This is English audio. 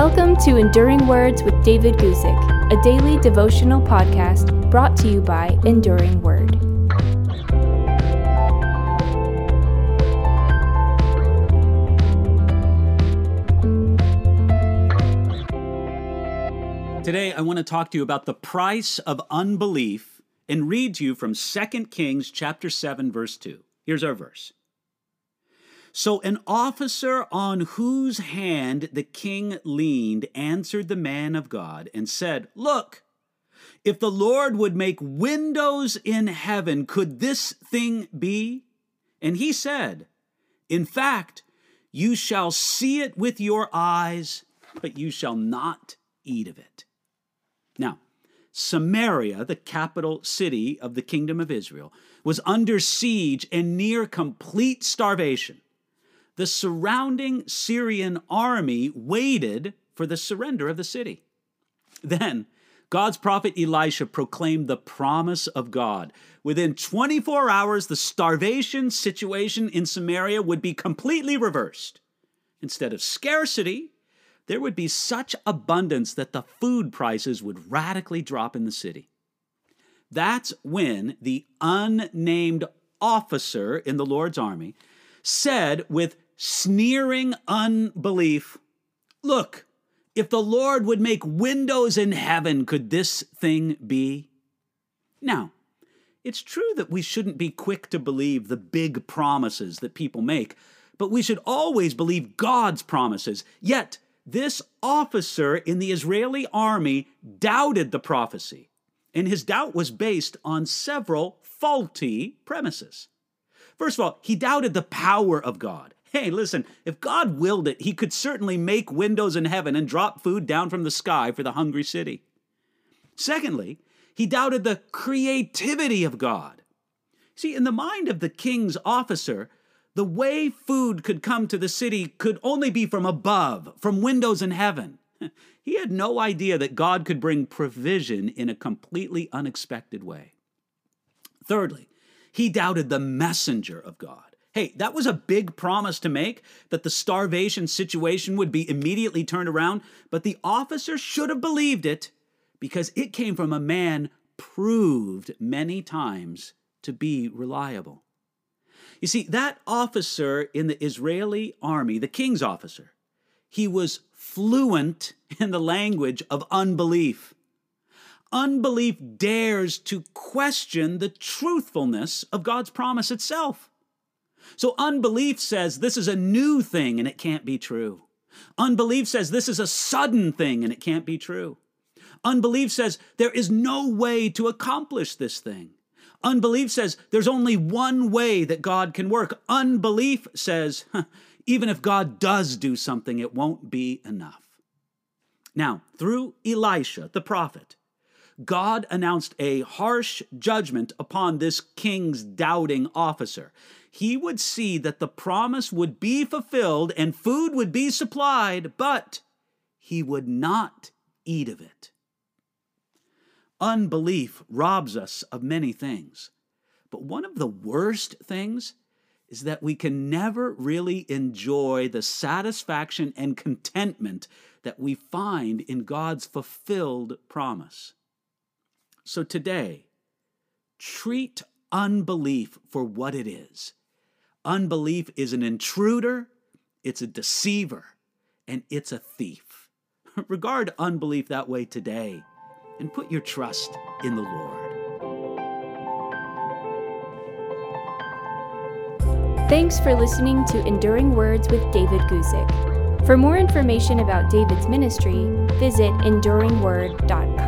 Welcome to Enduring Words with David Guzik, a daily devotional podcast brought to you by Enduring Word. Today, I want to talk to you about the price of unbelief and read to you from 2 Kings chapter 7 verse 2. Here's our verse. So an officer on whose hand the king leaned answered the man of God and said, Look, if the Lord would make windows in heaven, could this thing be? And he said, In fact, you shall see it with your eyes, but you shall not eat of it. Now, Samaria, the capital city of the kingdom of Israel, was under siege and near complete starvation the surrounding Syrian army waited for the surrender of the city. Then, God's prophet Elisha proclaimed the promise of God. Within 24 hours, the starvation situation in Samaria would be completely reversed. Instead of scarcity, there would be such abundance that the food prices would radically drop in the city. That's when the unnamed officer in the Lord's army said with sneering unbelief. Look, if the Lord would make windows in heaven, could this thing be? Now, it's true that we shouldn't be quick to believe the big promises that people make, but we should always believe God's promises. Yet, this officer in the Israeli army doubted the prophecy, and his doubt was based on several faulty premises. First of all, he doubted the power of God. Hey, listen, if God willed it, he could certainly make windows in heaven and drop food down from the sky for the hungry city. Secondly, he doubted the creativity of God. See, in the mind of the king's officer, the way food could come to the city could only be from above, from windows in heaven. He had no idea that God could bring provision in a completely unexpected way. Thirdly, he doubted the messenger of God. Hey, that was a big promise to make that the starvation situation would be immediately turned around, but the officer should have believed it because it came from a man proved many times to be reliable. You see, that officer in the Israeli army, the king's officer, he was fluent in the language of unbelief. Unbelief dares to question the truthfulness of God's promise itself. So unbelief says this is a new thing and it can't be true. Unbelief says this is a sudden thing and it can't be true. Unbelief says there is no way to accomplish this thing. Unbelief says there's only one way that God can work. Unbelief says even if God does do something, it won't be enough. Now, through Elisha, the prophet, God announced a harsh judgment upon this king's doubting officer he would see that the promise would be fulfilled and food would be supplied, but he would not eat of it. Unbelief robs us of many things, but one of the worst things is that we can never really enjoy the satisfaction and contentment that we find in God's fulfilled promise. So today, treat unbelief for what it is Unbelief is an intruder, it's a deceiver, and it's a thief. Regard unbelief that way today and put your trust in the Lord. Thanks for listening to Enduring Words with David Guzik. For more information about David's ministry, visit enduringword.com.